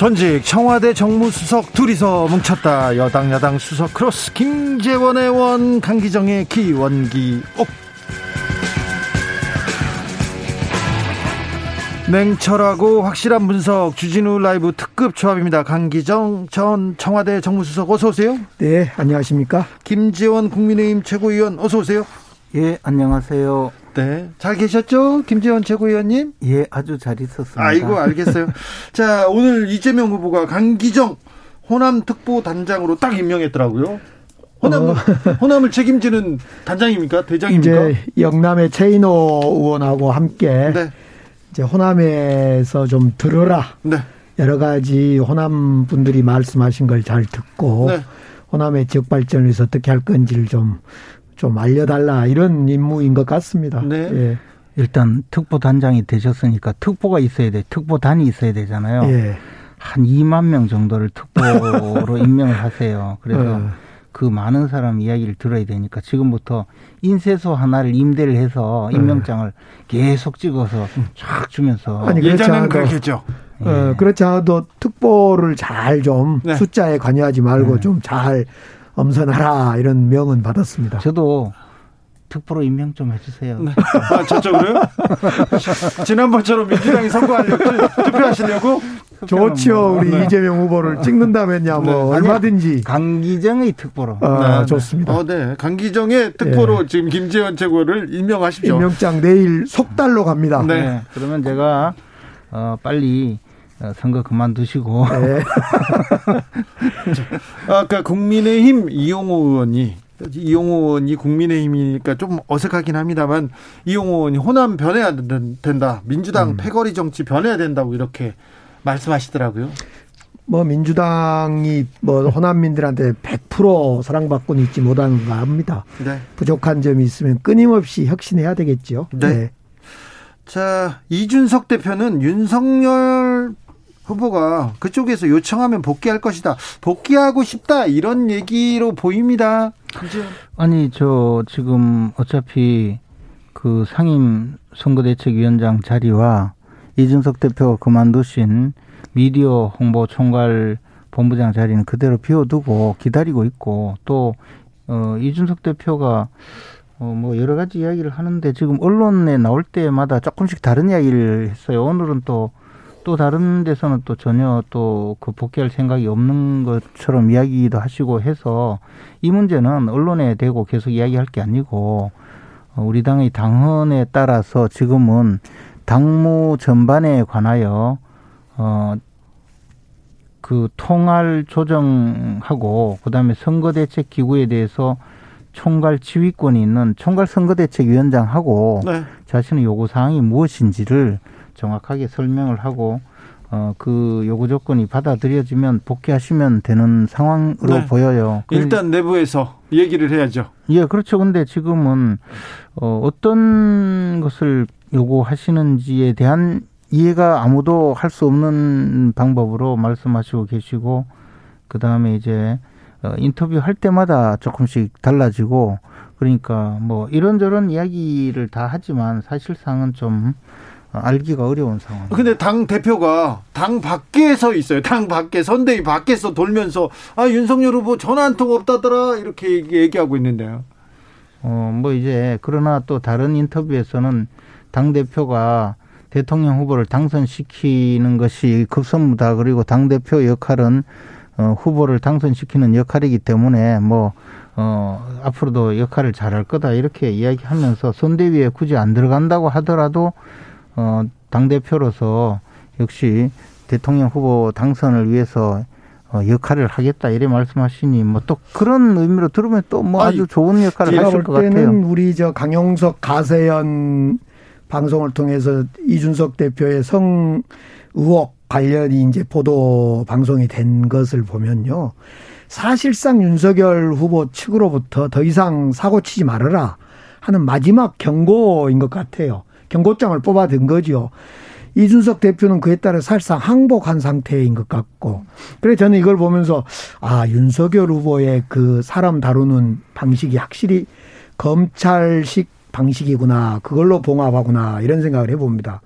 전직 청와대 정무수석 둘이서 뭉쳤다. 여당 야당 수석 크로스 김재원 의 원 강기정의 기 원기 옥 냉철하고 확실한 분석 주진우 라이브 특급 조합입니다. 강기정 전 청와대 정무수석 어서 오세요. 네, 안녕하십니까? 김재원 국민의힘 최고위원 어서 오세요. 예, 안녕하세요. 네. 잘 계셨죠? 김재원 최고위원님? 예, 아주 잘 있었습니다. 아이고, 알겠어요. 자, 오늘 이재명 후보가 강기정 호남 특보 단장으로 딱 임명했더라고요. 호남, 어. 호남을 책임지는 단장입니까? 대장입니까? 이제 영남의 최인호 의원하고 함께 네. 이제 호남에서 좀 들어라. 네. 여러 가지 호남 분들이 말씀하신 걸 잘 듣고 네. 호남의 지역 발전을 위해서 어떻게 할 건지를 좀 좀 알려달라 이런 임무인 것 같습니다. 네. 예. 일단 특보 단장이 되셨으니까 특보가 있어야 돼. 특보단이 있어야 되잖아요. 예. 한 2만 명 정도를 특보로 임명을 하세요. 그래서 어. 그 많은 사람 이야기를 들어야 되니까 지금부터 인쇄소 하나를 임대를 해서 네. 임명장을 계속 찍어서 쫙 주면서 아니 예전엔 그렇겠죠. 예. 어, 그렇지 않아도 특보를 잘좀 네. 숫자에 관여하지 말고 네. 좀잘 엄선하라 이런 명은 받았습니다. 저도 특보로 임명 좀 해주세요. 네. 아, 저쪽으로요? 지난번처럼 민주당이 선거하려고 투표하시려고? 좋죠. 뭐. 우리 네. 이재명 후보를 찍는다면야 뭐 네. 얼마든지. 강기정의 특보로. 아, 네. 좋습니다. 어, 네. 강기정의 특보로 네. 지금 김재원 최고를 임명하십시오. 임명장 내일 석 달로 갑니다. 네. 네. 그러면 제가 어, 빨리 어, 선거 그만두시고. 네. 아까 국민의힘 이용호 의원이 이용호 의원이 국민의힘이니까 좀 어색하긴 합니다만 이용호 의원이 호남 변해야 된다. 민주당 음. 패거리 정치 변해야 된다고 이렇게 말씀하시더라고요. 뭐 민주당이 뭐 호남민들한테 100% 사랑받고 있지 못한가 합니다. 네. 부족한 점이 있으면 끊임없이 혁신해야 되겠죠. 네. 네. 자, 이준석 대표는 윤석열 후보가 그쪽에서 요청하면 복귀할 것이다. 복귀하고 싶다. 이런 얘기로 보입니다. 그죠? 아니, 저 지금 어차피 그 상임 선거대책위원장 자리와 이준석 대표가 그만두신 미디어 홍보 총괄 본부장 자리는 그대로 비워두고 기다리고 있고 또 어, 이준석 대표가 어, 뭐 여러 가지 이야기를 하는데 지금 언론에 나올 때마다 조금씩 다른 이야기를 했어요. 오늘은 또 또 다른 데서는 또 전혀 또 그 복귀할 생각이 없는 것처럼 이야기도 하시고 해서 이 문제는 언론에 대고 계속 이야기할 게 아니고 어, 우리 당의 당헌에 따라서 지금은 당무 전반에 관하여 어 그 통할 조정하고 그다음에 선거대책 기구에 대해서 총괄 지휘권이 있는 총괄 선거대책위원장하고 네. 자신의 요구 사항이 무엇인지를 정확하게 설명을 하고 어, 그 요구 조건이 받아들여지면 복귀하시면 되는 상황으로 네. 보여요. 일단 내부에서 얘기를 해야죠. 예, 그렇죠. 근데 지금은 어, 어떤 것을 요구하시는지에 대한 이해가 아무도 할 수 없는 방법으로 말씀하시고 계시고 그 다음에 이제 어, 인터뷰 할 때마다 조금씩 달라지고 그러니까 뭐 이런저런 이야기를 다 하지만 사실상은 좀 알기가 어려운 상황. 근데 당 대표가 당 밖에서 있어요. 당 밖에 선대위 밖에서 돌면서 아 윤석열 후보 전화 한 통 없다더라 이렇게 얘기하고 있는데요. 어 뭐 이제 그러나 또 다른 인터뷰에서는 당 대표가 대통령 후보를 당선시키는 것이 급선무다. 그리고 당 대표 역할은 어, 후보를 당선시키는 역할이기 때문에 뭐 어, 앞으로도 역할을 잘할 거다 이렇게 이야기하면서 선대위에 굳이 안 들어간다고 하더라도 어, 당대표로서 역시 대통령 후보 당선을 위해서 어, 역할을 하겠다 이래 말씀하시니 뭐 또 그런 의미로 들으면 또 뭐 아주 좋은 역할을 하실 것 같아요. 우리 저 강용석 가세연 방송을 통해서 이준석 대표의 성 의혹 관련이 이제 보도 방송이 된 것을 보면요. 사실상 윤석열 후보 측으로부터 더 이상 사고 치지 말아라. 하는 마지막 경고인 것 같아요. 경고장을 뽑아든 거죠. 이준석 대표는 그에 따라 사실상 항복한 상태인 것 같고. 그래 저는 이걸 보면서 아, 윤석열 후보의 그 사람 다루는 방식이 확실히 검찰식 방식이구나. 그걸로 봉합하구나. 이런 생각을 해봅니다.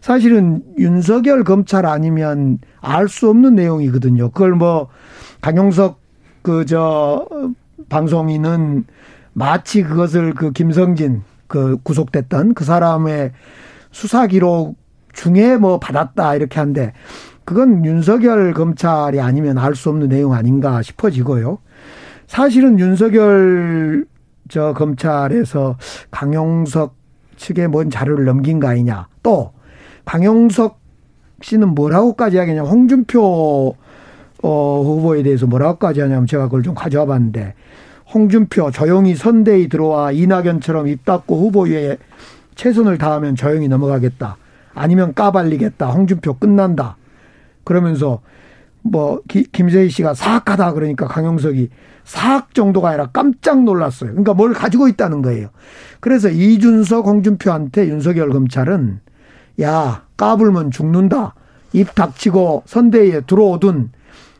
사실은 윤석열 검찰 아니면 알 수 없는 내용이거든요. 그걸 뭐 강용석 그 저 방송인은 마치 그것을 그 김성진 그 구속됐던 그 사람의 수사 기록 중에 뭐 받았다 이렇게 한데 그건 윤석열 검찰이 아니면 알 수 없는 내용 아닌가 싶어지고요. 사실은 윤석열 저 검찰에서 강용석 측에 뭔 자료를 넘긴 거 아니냐. 또 강용석 씨는 뭐라고까지 하겠냐. 홍준표 어, 후보에 대해서 뭐라고까지 하냐면 제가 그걸 좀 가져와 봤는데 홍준표 조용히 선대위 들어와 이낙연처럼 입 닫고 후보에 최선을 다하면 조용히 넘어가겠다. 아니면 까발리겠다. 홍준표 끝난다. 그러면서 뭐 김세희 씨가 사악하다 그러니까 강용석이 사악 정도가 아니라 깜짝 놀랐어요. 그러니까 뭘 가지고 있다는 거예요. 그래서 이준석 홍준표한테 윤석열 검찰은 야 까불면 죽는다. 입 닥치고 선대위에 들어오든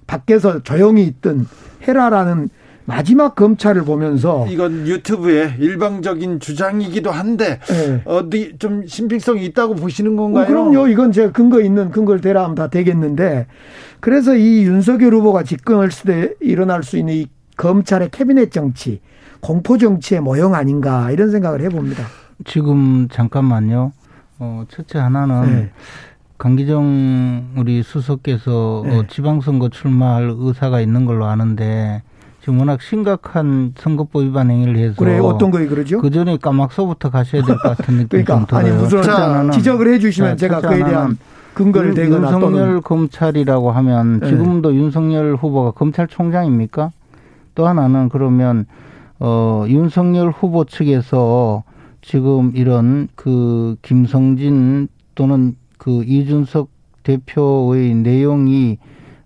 밖에서 조용히 있든 해라라는 마지막 검찰을 보면서 이건 유튜브의 일방적인 주장이기도 한데 네. 어디 좀 신빙성이 있다고 보시는 건가요? 어, 그럼요. 이건 제가 근거 있는 근거를 대라하면 다 되겠는데 그래서 이 윤석열 후보가 집권할 때 일어날 수 있는 이 검찰의 캐비넷 정치, 공포 정치의 모형 아닌가 이런 생각을 해봅니다. 지금 잠깐만요. 어, 첫째 하나는 네. 강기정 우리 수석께서 네. 어, 지방선거 출마할 의사가 있는 걸로 아는데 지금 워낙 심각한 선거법 위반 행위를 해서 그래 어떤 거에 그러죠? 그 전에 까막서부터 가셔야 될 것 같은 느낌이 그러니까, 들어요. 아니 무슨 자, 지적을 해주시면 제가 그에 대한 근거를 대거나 윤석열 또는. 검찰이라고 하면 네. 지금도 네. 윤석열 후보가 검찰총장입니까? 또 하나는 그러면 어 윤석열 후보 측에서 지금 이런 그 김성진 또는 그 이준석 대표의 내용이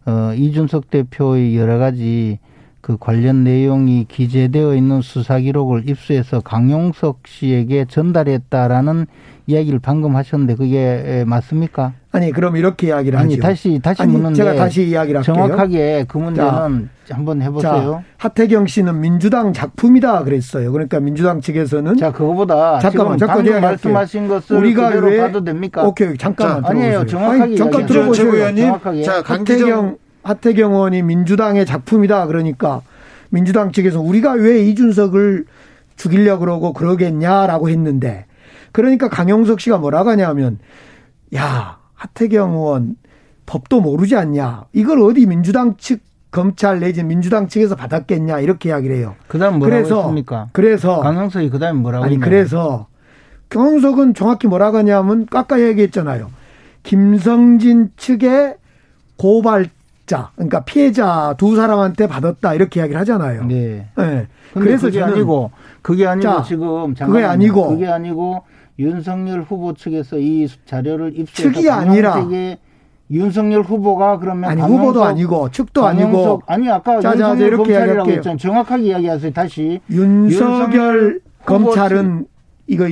어 이준석 대표의 여러 가지 그 관련 내용이 기재되어 있는 수사 기록을 입수해서 강용석 씨에게 전달했다라는 이야기를 방금 하셨는데 그게 맞습니까? 아니 그럼 이렇게 이야기를 아니, 하죠. 다시 다시 아니, 묻는데 제가 다시 이야기를 할게요. 정확하게 그 문제는 자, 한번 해보세요. 자, 하태경 씨는 민주당 작품이다 그랬어요. 그러니까 민주당 측에서는 자 그거보다 잠깐만 잠깐 제가 말씀하신 것을 우리가 왜 봐도 됩니까? 오케이 잠깐만 자, 아니에요 정확하게 아니, 잠깐 들어보세요. 정확하게. 자 하태경 하태경 의원이 민주당의 작품이다 그러니까 민주당 측에서 우리가 왜 이준석을 죽이려 그러고 그러겠냐라고 했는데 그러니까 강용석 씨가 뭐라고 하냐면 야 하태경 의원 법도 모르지 않냐 이걸 어디 민주당 측 검찰 내지 민주당 측에서 받았겠냐 이렇게 이야기를 해요. 그다음 뭐라고 그래서, 했습니까? 그래서 강용석이 그다음 뭐라고 아니 했나요? 그래서 강용석은 정확히 뭐라고 하냐면 아까 얘기했잖아요. 김성진 측의 고발 자, 그러니까 피해자 두 사람한테 받았다 이렇게 이야기를 하잖아요. 네. 네. 그래서 그게 아니고 그게 아니고 자, 지금 그게 아니고 그게 아니고 윤석열 후보 측에서 이 자료를 입수해서 측이 아니라 윤석열 후보가 그러면 아니 후보도 아니고 측도 아니고 아니 아까 자, 윤석열 자, 이렇게 검찰이라고 했잖아요. 정확하게 이야기하세요. 다시 윤석열, 윤석열 검찰은 이거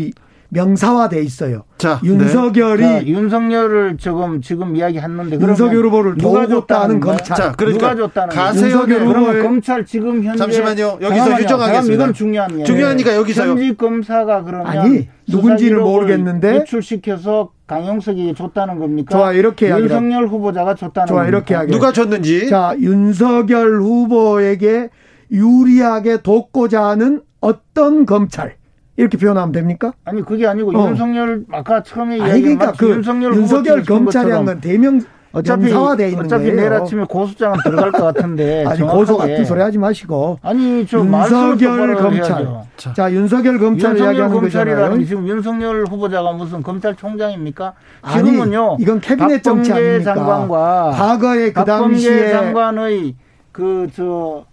명사화돼 있어요. 자, 윤석열이 네. 자, 윤석열을 지금 지금 이야기했는데 윤석열 후보를 누가 줬다는 검찰. 자, 그러니까 누가 줬다는 가세혁 후보를 검찰 지금 현재 잠시만요. 여기서 유정하겠습니다. 이건 중요한 이에요. 중요하니까 여기서요. 현직 검사가 그러면 아니 누군지를 모르겠는데 유출시켜서 강용석이 줬다는 겁니까? 좋아 이렇게 윤석열 후보자가 줬다는 좋아 겁니까? 이렇게 하게. 누가 줬는지. 자 윤석열 후보에게 유리하게 돕고자 하는 어떤 검찰. 이렇게 표현하면 됩니까? 아니 그게 아니고 어. 윤석열 아까 처음에 이야기 그러니까 그 윤석열, 윤석열 검찰이 한건 대명 어차피 사화돼 있는 어차피 거예요. 내일 아침에 고소장은 들어갈 것 같은데 아니 고소 같은 소리 하지 마시고 아니 저 윤석열 검찰 자, 자, 윤석열 검찰 윤석열 이야기하는 거잖아요. 지금 윤석열 후보자가 무슨 검찰총장입니까? 지금은요. 아니, 이건 캐비넷 정치 아닙니까? 장관과 과거에 그 당시에 장관의 그저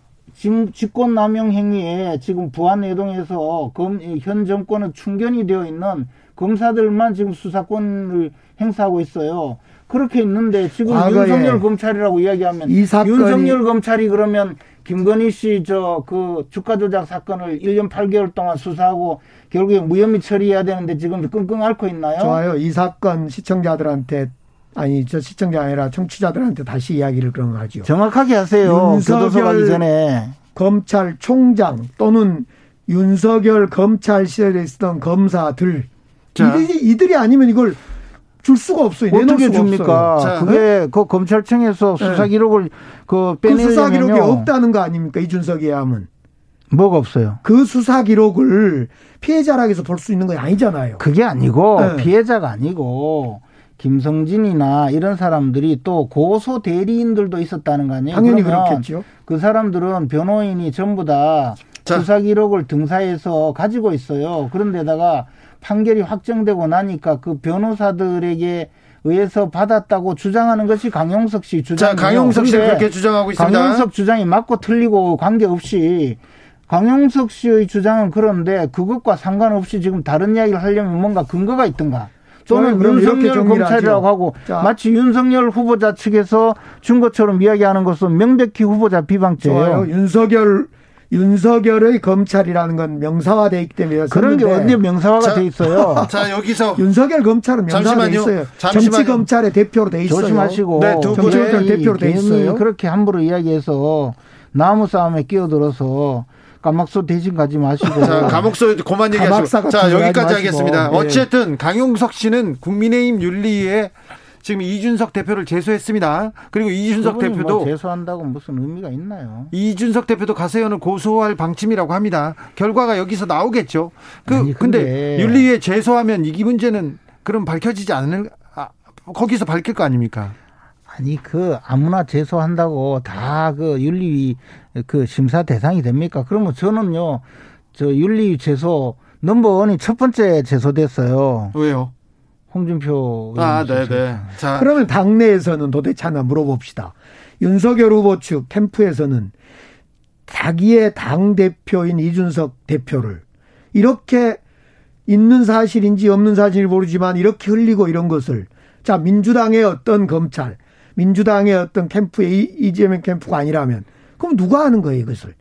직권남용 행위에 지금 부안내동에서 검, 현 정권은 충견이 되어 있는 검사들만 지금 수사권을 행사하고 있어요. 그렇게 있는데 지금 윤석열 검찰이라고 이야기하면 윤석열 검찰이 그러면 김건희 씨 저 그 주가 조작 사건을 1년 8개월 동안 수사하고 결국에 무혐의 처리해야 되는데 지금 끙끙 앓고 있나요? 좋아요. 이 사건 시청자들한테 아니 저 시청자 아니라 청취자들한테 다시 이야기를 그런 거 하죠. 정확하게 하세요. 교도소 가기 전에 검찰총장 또는 윤석열 검찰 시절에 있었던 검사들 이들이, 이들이 아니면 이걸 줄 수가 없어요. 어떻게 줍니까? 자, 그게 네? 그 검찰청에서 네. 수사 기록을 그 빼내려면 그 수사 기록이 없다는 거 아닙니까? 이준석이 하면. 뭐가 없어요? 그 수사 기록을 피해자락에서 볼 수 있는 거 아니잖아요. 그게 아니고 네. 피해자가 아니고 김성진이나 이런 사람들이 또 고소 대리인들도 있었다는 거 아니에요? 당연히 그렇겠죠. 그 사람들은 변호인이 전부 다 자. 수사 기록을 등사해서 가지고 있어요. 그런데다가 판결이 확정되고 나니까 그 변호사들에게 의해서 받았다고 주장하는 것이 강용석 씨 주장이에요. 자, 강용석 씨 그렇게 주장하고 있습니다. 강용석 주장이 맞고 틀리고 관계없이 강용석 씨의 주장은 그런데 그것과 상관없이 지금 다른 이야기를 하려면 뭔가 근거가 있던가. 또는 윤석열 검찰이라고 하고 자. 마치 윤석열 후보자 측에서 준 것처럼 이야기하는 것은 명백히 후보자 비방죄예요. 좋아요. 윤석열 윤석열의 검찰이라는 건 명사화돼 있기 때문에 그런 게 언제 명사화가 돼 있어요. 자 여기서 윤석열 검찰은 명사화돼 있어요. 잠시만요. 정치 검찰의 대표로 돼 있어요. 조심하시고 네, 정치 검찰 대표로 돼 있어요. 그렇게 함부로 이야기해서 나무 싸움에 끼어들어서 감옥소 대신 가지 마시고. 자, 감옥소 그만 얘기하시고. 자, 여기까지 하겠습니다. 네. 어쨌든 강용석 씨는 국민의힘 윤리에 지금 이준석 대표를 제소했습니다. 그리고 이준석 대표도 뭐 제소한다고 무슨 의미가 있나요? 이준석 대표도 가세현을 고소할 방침이라고 합니다. 결과가 여기서 나오겠죠. 그 아니, 근데, 근데 윤리위에 제소하면 이 문제는 그럼 밝혀지지 않을 아, 거기서 밝힐 거 아닙니까? 아니 그 아무나 제소한다고 다 그 윤리위 그 심사 대상이 됩니까? 그러면 저는요 저 윤리위 제소 넘버원이 첫 번째 제소됐어요. 왜요? 홍준표 아, 네, 네. 자, 그러면 당내에서는 도대체 하나 물어봅시다. 윤석열 후보 측 캠프에서는 자기의 당 대표인 이준석 대표를 이렇게 있는 사실인지 없는 사실인지 모르지만 이렇게 흘리고 이런 것을 자 민주당의 어떤 검찰, 민주당의 어떤 캠프의 이재명 캠프가 아니라면 그럼 누가 하는 거예요 이것을?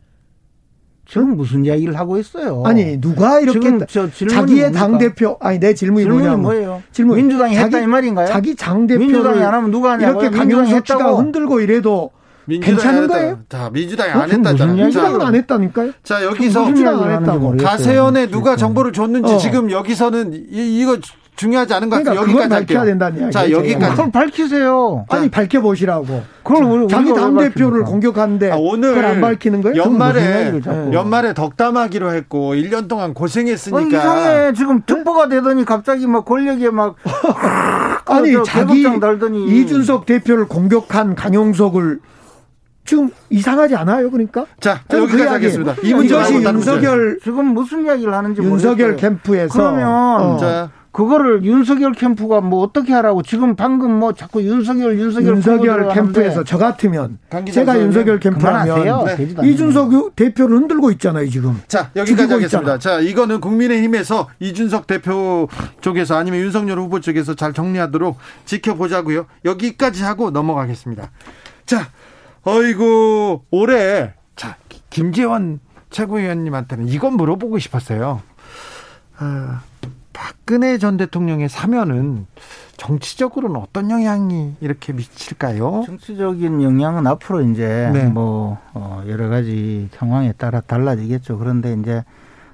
지금 무슨 이야기를 하고 있어요? 아니 누가 이렇게 자기의 당 대표 아니 내 질문이, 질문이 뭐냐면 뭐예요? 질문 민주당이 자기, 했다 이 말인가요? 자기 당 대표를 민주당이 안 하면 누가 하냐고요? 이렇게 강용석 씨가 흔들고 이래도 괜찮은 거예요? 자, 민주당이 안 했다잖아요. 민주당은 안 했다니까요. 자, 여기서 민주당 안 했다고. 가세연에 누가 정보를 줬는지 어. 지금 여기서는 이, 이거 중요하지 않은 것 같아요. 그러니까 여기까지 밝혀야 된다는 이야기. 자, 여기까지. 그걸 밝히세요. 아니, 밝혀 보시라고. 그걸 자기 당 대표를 공격하는데. 아, 오늘. 그걸 안 밝히는 거예요? 연말에, 연말에 덕담하기로 했고, 1년 동안 고생했으니까. 어, 이상해. 지금 특보가 되더니 갑자기 막 권력에 막. 아니, 자기 달더니. 이준석 대표를 공격한 강용석을 지금 이상하지 않아요, 그러니까? 자, 여기까지 그 하겠습니다. 이 문제 이것이 윤석열 지금 무슨 이야기를 하는지 윤석열 모르겠어요. 캠프에서 그러면 어. 자, 그거를 윤석열 캠프가 뭐 어떻게 하라고 지금 방금 뭐 자꾸 윤석열 윤석열 윤석열 캠프에서 저 같으면 제가 윤석열 캠프라면 네. 이준석 대표를 흔들고 있잖아요 지금. 자 여기까지 하겠습니다. 있잖아. 자 이거는 국민의힘에서 이준석 대표 쪽에서 아니면 윤석열 후보 쪽에서 잘 정리하도록 지켜보자고요. 여기까지 하고 넘어가겠습니다. 자 어이구 올해 자 김재원 최고위원님한테는 이건 물어보고 싶었어요. 아, 박근혜 전 대통령의 사면은 정치적으로는 어떤 영향이 이렇게 미칠까요? 정치적인 영향은 앞으로 이제 네. 뭐 어, 여러 가지 상황에 따라 달라지겠죠. 그런데 이제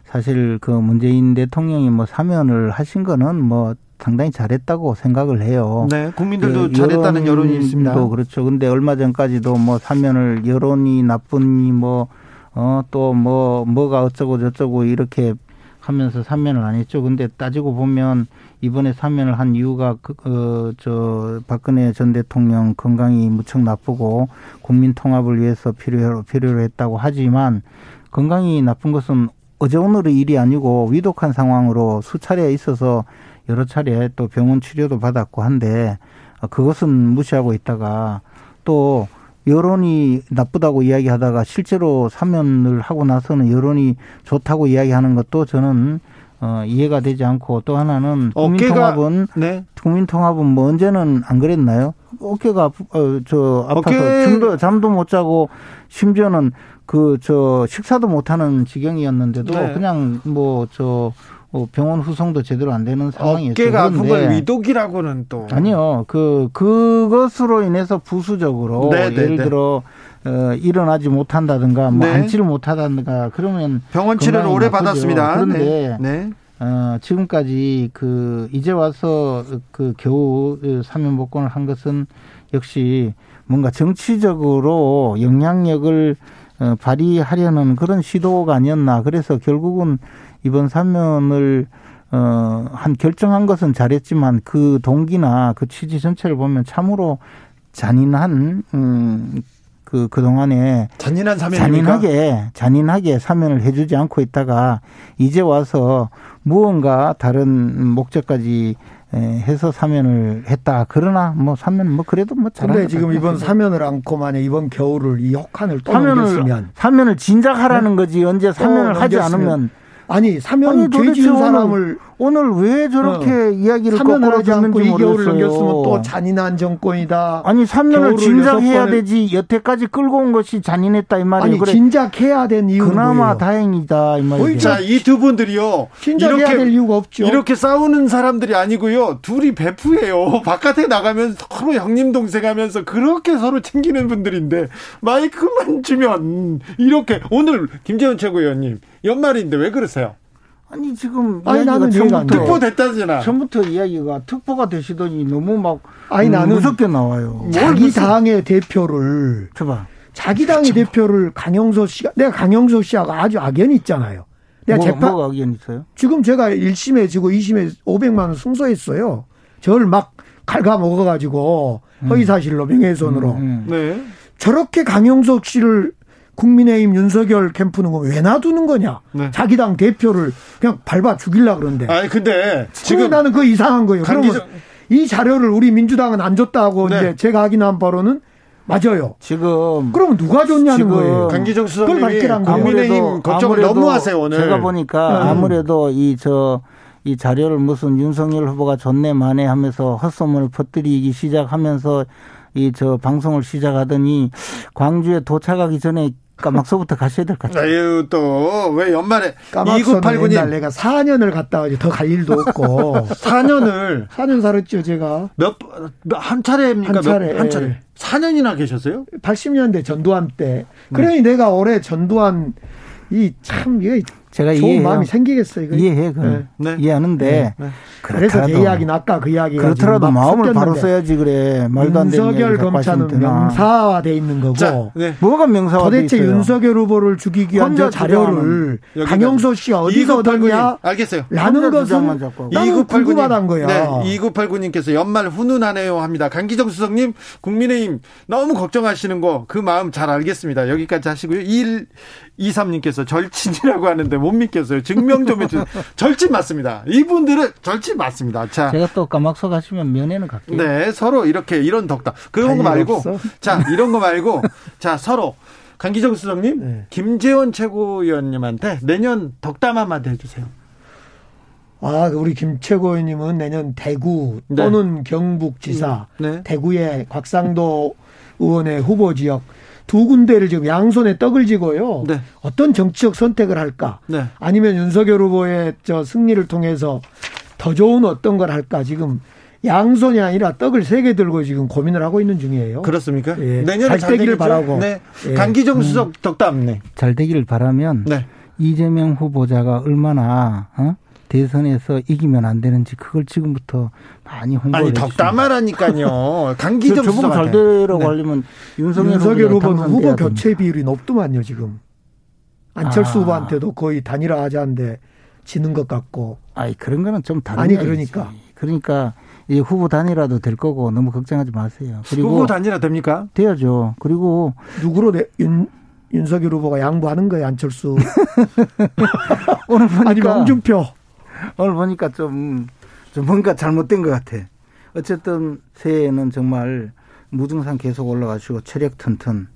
사실 그 문재인 대통령이 뭐 사면을 하신 거는 뭐 상당히 잘했다고 생각을 해요. 네, 국민들도 그 잘했다는 여론이 있습니다. 그렇죠. 근데 얼마 전까지도 뭐 사면을 여론이 나쁘니 뭐 어, 또 뭐, 뭐가 어쩌고 저쩌고 이렇게 하면서 사면을 안 했죠. 근데 따지고 보면 이번에 사면을 한 이유가 그, 어, 저 박근혜 전 대통령 건강이 무척 나쁘고 국민 통합을 위해서 필요로 필요로 했다고 하지만 건강이 나쁜 것은 어제 오늘의 일이 아니고 위독한 상황으로 수차례 있어서 여러 차례 또 병원 치료도 받았고 한데 그것은 무시하고 있다가 또 여론이 나쁘다고 이야기하다가 실제로 사면을 하고 나서는 여론이 좋다고 이야기하는 것도 저는 어, 이해가 되지 않고 또 하나는 국민통합은 네. 국민통합은 뭐 언제는 안 그랬나요? 어깨가 어, 저 아파서. 잠도 잠도 못 자고 심지어는 그 저 식사도 못 하는 지경이었는데도 네. 그냥 뭐저 어, 병원 후송도 제대로 안 되는 상황이었죠. 어깨가 아픈 걸 위독이라고는 또 아니요. 그 그것으로 인해서 부수적으로 네, 네 예를 네. 들어 어, 일어나지 못한다든가 뭐 네. 앉지를 못하다든가 그러면 병원 치료를 오래 나쁘죠. 받았습니다. 그런데 네. 네. 어, 지금까지 그 이제 와서 그 겨우 사면 복권을 한 것은 역시 뭔가 정치적으로 영향력을 어, 발휘하려는 그런 시도가 아니었나. 그래서 결국은 이번 사면을 어, 한 결정한 것은 잘했지만 그 동기나 그 취지 전체를 보면 참으로 잔인한 음, 그 그동안에 잔인한 사면 잔인하게 잔인하게 사면을 해주지 않고 있다가 이제 와서 무언가 다른 목적까지 해서 사면을 했다. 그러나 뭐 사면 뭐 그래도 뭐 잘한데 지금 이번 사면을 안고 만약 이번 겨울을 이 혹한을 또 사면을, 넘겼으면 사면을 진작 하라는 네? 거지 언제 사면을 하지 않으면 아니 사면 죄 지은 사람을 오늘 왜 저렇게 어. 이야기를 거꾸로 하지 않고 이 겨울을 넘겼으면 또 잔인한 정권이다. 아니 3년을 진작해야 되지 여태까지 끌고 온 것이 잔인했다 이 말이에요. 아니 그래. 진작해야 된 이유는 그나마 뭐예요? 다행이다 이 말이에요. 자이 두 분들이요. 진작해야 이렇게, 될 이유가 없죠. 이렇게 싸우는 사람들이 아니고요. 둘이 베프예요. 바깥에 나가면 서로 형님 동생 하면서 그렇게 서로 챙기는 분들인데 마이크만 주면 이렇게 오늘 김재원 최고위원님 연말인데 왜 그러세요? 아니 지금 아니 나는 처음부터 특보 됐다잖아. 처음부터 이야기가 특보가 되시더니 너무 막 아니 음, 나는 무섭게 나와요. 자기 당의 대표를 줘봐. 자기 당의 대표를 강영소 씨가 내가 강영소 씨하고 아주 악연이 있잖아요. 내가 뭐, 재판 뭐 악연 있어요? 지금 제가 1심에 지고 2심에 500만 원 승소했어요. 저를 막 갉아먹어 가지고 음. 허위 사실로 명예훼손으로. 음, 음. 네. 저렇게 강영석 씨를 국민의힘 윤석열 캠프는 왜 놔두는 거냐? 네. 자기 당 대표를 그냥 밟아 죽일라 그러는데. 아니 근데 지금 나는 그 이상한 거예요. 그러면 이 자료를 우리 민주당은 안 줬다고 네. 이제 제가 확인한 바로는 맞아요. 지금 그럼 누가 줬냐는 거예요. 강기정 수석님이 국민의힘 걱정을 너무 하세요 오늘. 제가 보니까 네. 아무래도 이저 이 자료를 무슨 윤석열 후보가 줬네 만에 하면서 헛소문을 퍼뜨리기 시작하면서 이 저 방송을 시작하더니 광주에 도착하기 전에 까막서부터 가셔야 될 것 같아요. 아유, 또, 왜 연말에. 2989님. 옛날 내가 4년을 갔다 와지 더갈 일도 없고. 4년을. 4년 살았죠, 제가. 몇, 한 차례입니까? 한 차례. 몇, 한 차례. 4년이나 계셨어요? 80년대 전두환 때. 그러니 네. 내가 올해 전두환 이 참, 이게 제가 좋은 이해해요. 마음이 생기겠어요. 이거. 이해해, 그 네. 네. 이해하는데. 네. 네. 그래서 제 이야기는 아까 그 이야기가 그렇더라도 마음을 바로 써야지 그래. 말도 안 되는 윤석열 검찰은 명사화돼 있는 거고. 자, 네. 뭐가 명사화돼 도대체 있어요? 윤석열 후보를 죽이기 위한 저 자료를 강영소 씨가 어디서 얻었냐? 알겠어요. 라는 것은 나는 궁금하단 거야. 네, 2989님께서 연말 훈훈하네요 합니다. 강기정 수석님 국민의힘 너무 걱정하시는 거 그 마음 잘 알겠습니다. 여기까지 하시고요. 1 23님께서 절친이라고 하는데 못 믿겠어요. 증명 좀 해주세요. 절친 맞습니다. 이분들은 절친 맞습니다. 자. 제가 또 까막서 가시면 면회는 갈게요. 네, 서로 이렇게 이런 덕담. 그런 거 말고. 없어? 자, 이런 거 말고. 자, 서로. 강기정 수석님, 네. 김재원 최고위원님한테 내년 덕담 한마디 해주세요. 아, 우리 김 최고위원님은 내년 대구 네. 또는 네. 경북지사, 음, 네. 대구의 곽상도 의원의 후보 지역 두 군데를 지금 양손에 떡을 쥐고요. 네. 어떤 정치적 선택을 할까? 네. 아니면 윤석열 후보의 저 승리를 통해서 더 좋은 어떤 걸 할까? 지금 양손이 아니라 떡을 세 개 들고 지금 고민을 하고 있는 중이에요. 그렇습니까? 예. 내년에 잘, 되기를 바라고. 네. 예. 강기정 수석 음. 덕담. 네. 잘 되기를 바라면 네. 이재명 후보자가 얼마나 어? 대선에서 이기면 안 되는지 그걸 지금부터 많이 홍보를 아니 덕담하라니까요. 강기정 수석 잘 되라고 하려면 윤석열, 윤석열 후보는 후보 교체 비율이 높더만요 지금. 안철수 아. 후보한테도 거의 단일화 하자는데 지는 것 같고. 아니 그런 거는 좀 다른 아니 그러니까. 그러니까 이 후보 단일화도 될 거고 너무 걱정하지 마세요. 그리고 후보 단일화 됩니까? 돼야죠. 그리고 누구로 내, 윤 윤석열 후보가 양보하는 거예요 안철수. 오늘 보니까 아니 홍준표. 오늘 보니까 좀, 좀 뭔가 잘못된 것 같아. 어쨌든 새해에는 정말 무증상 계속 올라가시고 체력 튼튼,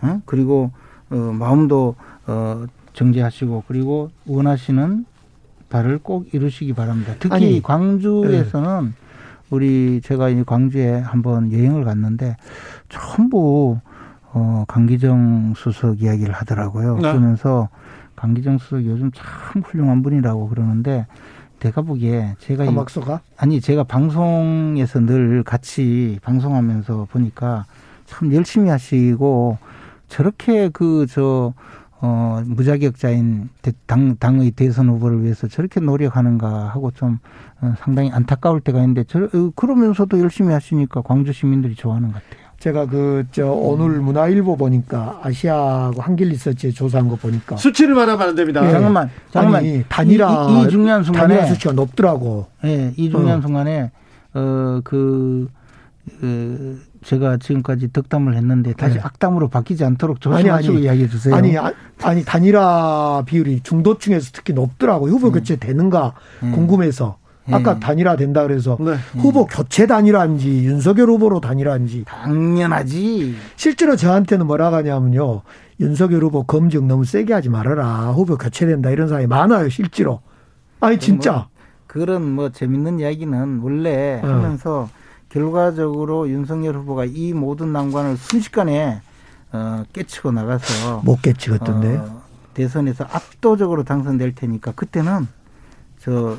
어? 그리고 어, 마음도 어, 정제하시고 그리고 원하시는 바를 꼭 이루시기 바랍니다. 특히 아니, 광주에서는 네. 우리 제가 이 광주에 한번 여행을 갔는데 전부 어 강기정 수석 이야기를 하더라고요. 네. 그러면서 강기정 수석 요즘 참 훌륭한 분이라고 그러는데 내가 보기에 제가 박소가 아니 제가 방송에서 늘 같이 방송하면서 보니까 참 열심히 하시고 저렇게 그저 어, 무자격자인 당, 당의 대선 후보를 위해서 저렇게 노력하는가 하고 좀 어, 상당히 안타까울 때가 있는데 저, 어, 그러면서도 열심히 하시니까 광주 시민들이 좋아하는 것 같아요. 제가 그, 저, 오늘 문화일보 보니까 아시아하고 한길 리서치 조사한 거 보니까. 수치를 말하면 안 됩니다. 네. 잠깐만, 잠깐만. 아니, 단일화. 이, 이, 중요한 순간에. 단일화 수치가 높더라고. 예, 네, 이 중요한 어. 순간에, 어, 그, 그, 제가 지금까지 덕담을 했는데 다시 네. 악담으로 바뀌지 않도록 조심하시고 이야기해 주세요. 아니, 아, 아니, 단일화 비율이 중도층에서 특히 높더라고. 후보 음. 교체 되는가 음. 궁금해서. 아까 네. 단일화 된다 그래서 네. 후보 교체 단일화인지 윤석열 후보로 단일화인지 당연하지. 실제로 저한테는 뭐라 하냐면요. 윤석열 후보 검증 너무 세게 하지 말아라. 후보 교체된다 이런 사람이 많아요, 실제로. 아니 진짜. 뭐 그런 뭐 재밌는 이야기는 원래 어. 하면서 결과적으로 윤석열 후보가 이 모든 난관을 순식간에 어, 깨치고 나가서 못 깨치겠던데 어, 대선에서 압도적으로 당선될 테니까 그때는 저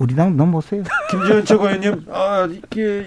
우리 당 넘보세요. 김지현 최고위원님, 아, 이게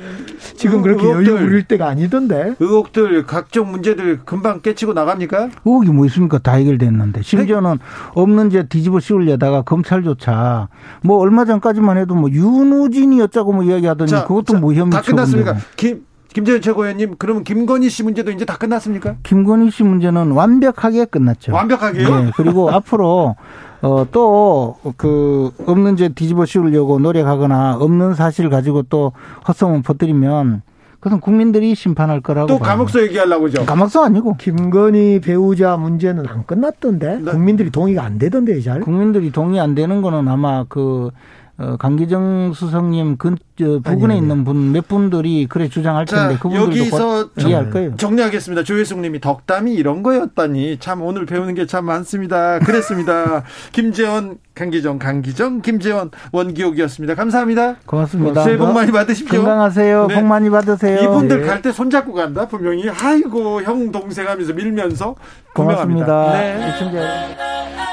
지금 그렇게 의혹들, 여유 부릴 때가 아니던데. 의혹들, 각종 문제들 금방 깨치고 나갑니까? 의혹이 뭐 있습니까? 다 해결됐는데. 심지어는 없는 죄 뒤집어 씌우려다가 검찰조차 뭐 얼마 전까지만 해도 뭐 윤우진이 어쩌고 뭐 이야기 하더니 자, 그것도 자, 뭐 혐의. 다 끝났습니까? 김, 김재현 최고위원님, 그러면 김건희 씨 문제도 이제 다 끝났습니까? 김건희 씨 문제는 완벽하게 끝났죠. 완벽하게요? 네. 그리고 앞으로 어, 또, 그, 없는 죄 뒤집어 씌우려고 노력하거나 없는 사실 가지고 또 헛소문 퍼뜨리면 그것은 국민들이 심판할 거라고. 또 감옥서 얘기하려고 죠. 감옥서 아니고. 김건희 배우자 문제는 안 끝났던데. 네. 국민들이 동의가 안 되던데, 잘. 국민들이 동의 안 되는 거는 아마 그 어, 강기정 수석님 근 저, 부근에 아니, 있는 분 몇 분들이 그래 주장할 텐데 그분들도 여기서 이해할 거예요. 정리하겠습니다. 조혜숙님이 덕담이 이런 거였다니 참 오늘 배우는 게 참 많습니다. 그랬습니다. 김재원, 강기정, 강기정, 김재원, 원기옥이었습니다. 감사합니다. 고맙습니다. 새해 복 많이 받으십시오. 건강하세요. 네. 복 많이 받으세요. 이분들 네. 갈때 손잡고 간다 분명히. 아이고 형 동생 하면서 밀면서 고맙습니다. 네.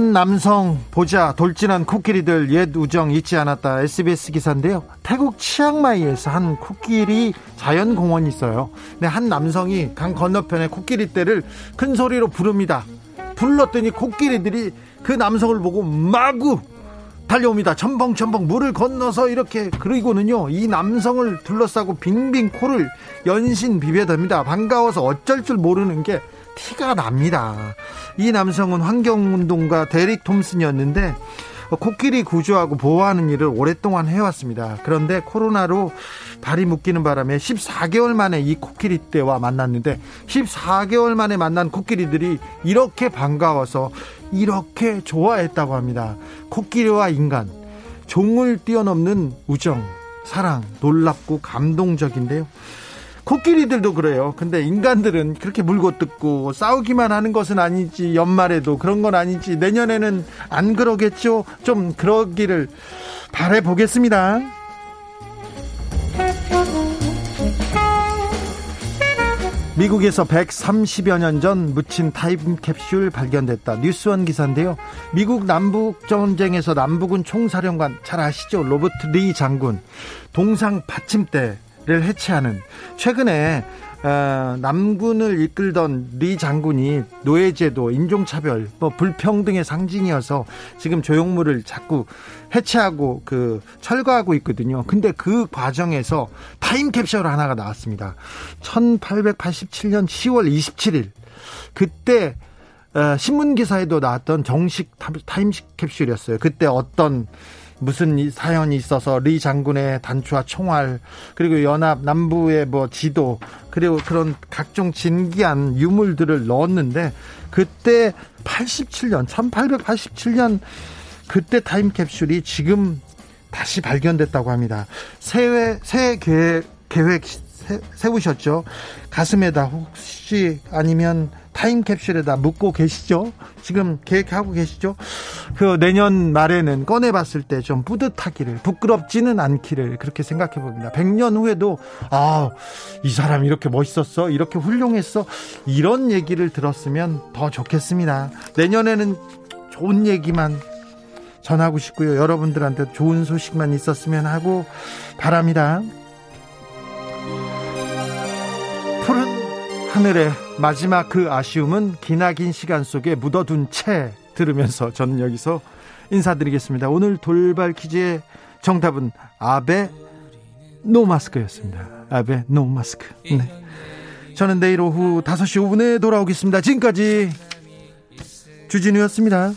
한 남성 보자 돌진한 코끼리들 옛 우정 잊지 않았다. SBS 기사인데요. 태국 치앙마이에서 한 코끼리 자연공원이 있어요. 근데 한 남성이 강 건너편에 코끼리 떼를 큰 소리로 부릅니다. 불렀더니 코끼리들이 그 남성을 보고 마구 달려옵니다. 첨벙첨벙 물을 건너서 이렇게 그리고는요 이 남성을 둘러싸고 빙빙 코를 연신 비벼댑니다. 반가워서 어쩔 줄 모르는 게 티가 납니다. 이 남성은 환경운동가 데릭 톰슨이었는데 코끼리 구조하고 보호하는 일을 오랫동안 해왔습니다. 그런데 코로나로 발이 묶이는 바람에 14개월 만에 이 코끼리 떼와 만났는데 14개월 만에 만난 코끼리들이 이렇게 반가워서 이렇게 좋아했다고 합니다. 코끼리와 인간, 종을 뛰어넘는 우정, 사랑, 놀랍고 감동적인데요. 코끼리들도 그래요. 근데 인간들은 그렇게 물고 뜯고 싸우기만 하는 것은 아니지. 연말에도 그런 건 아니지. 내년에는 안 그러겠죠. 좀 그러기를 바래 보겠습니다. 미국에서 130여 년 전 묻힌 타임캡슐 발견됐다. 뉴스원 기사인데요. 미국 남북 전쟁에서 남부군 총사령관 잘 아시죠? 로버트 리 장군 동상 받침대 를 해체하는 최근에 어, 남군을 이끌던 리 장군이 노예제도, 인종차별, 뭐 불평등의 상징이어서 지금 조형물을 자꾸 해체하고 그 철거하고 있거든요. 근데 그 과정에서 타임캡슐 하나가 나왔습니다. 1887년 10월 27일 그때 어, 신문 기사에도 나왔던 정식 타임 캡슐이었어요. 그때 어떤 무슨 사연이 있어서 리 장군의 단추와 총알 그리고 연합 남부의 뭐 지도 그리고 그런 각종 진기한 유물들을 넣었는데 그때 87년 1887년 그때 타임캡슐이 지금 다시 발견됐다고 합니다. 새해 새 계획, 세우셨죠? 가슴에다 혹시 아니면 타임캡슐에다 묻고 계시죠? 지금 계획하고 계시죠? 그 내년 말에는 꺼내봤을 때 좀 뿌듯하기를, 부끄럽지는 않기를 그렇게 생각해 봅니다. 100년 후에도, 아, 이 사람 이렇게 멋있었어? 이렇게 훌륭했어? 이런 얘기를 들었으면 더 좋겠습니다. 내년에는 좋은 얘기만 전하고 싶고요. 여러분들한테 좋은 소식만 있었으면 하고 바랍니다. 하늘의 마지막 그 아쉬움은 기나긴 시간 속에 묻어둔 채 들으면서 저는 여기서 인사드리겠습니다. 오늘 돌발 퀴즈의 정답은 아베 노 마스크였습니다. 아베 노 마스크. 네. 저는 내일 오후 5시 5분에 돌아오겠습니다. 지금까지 주진우였습니다.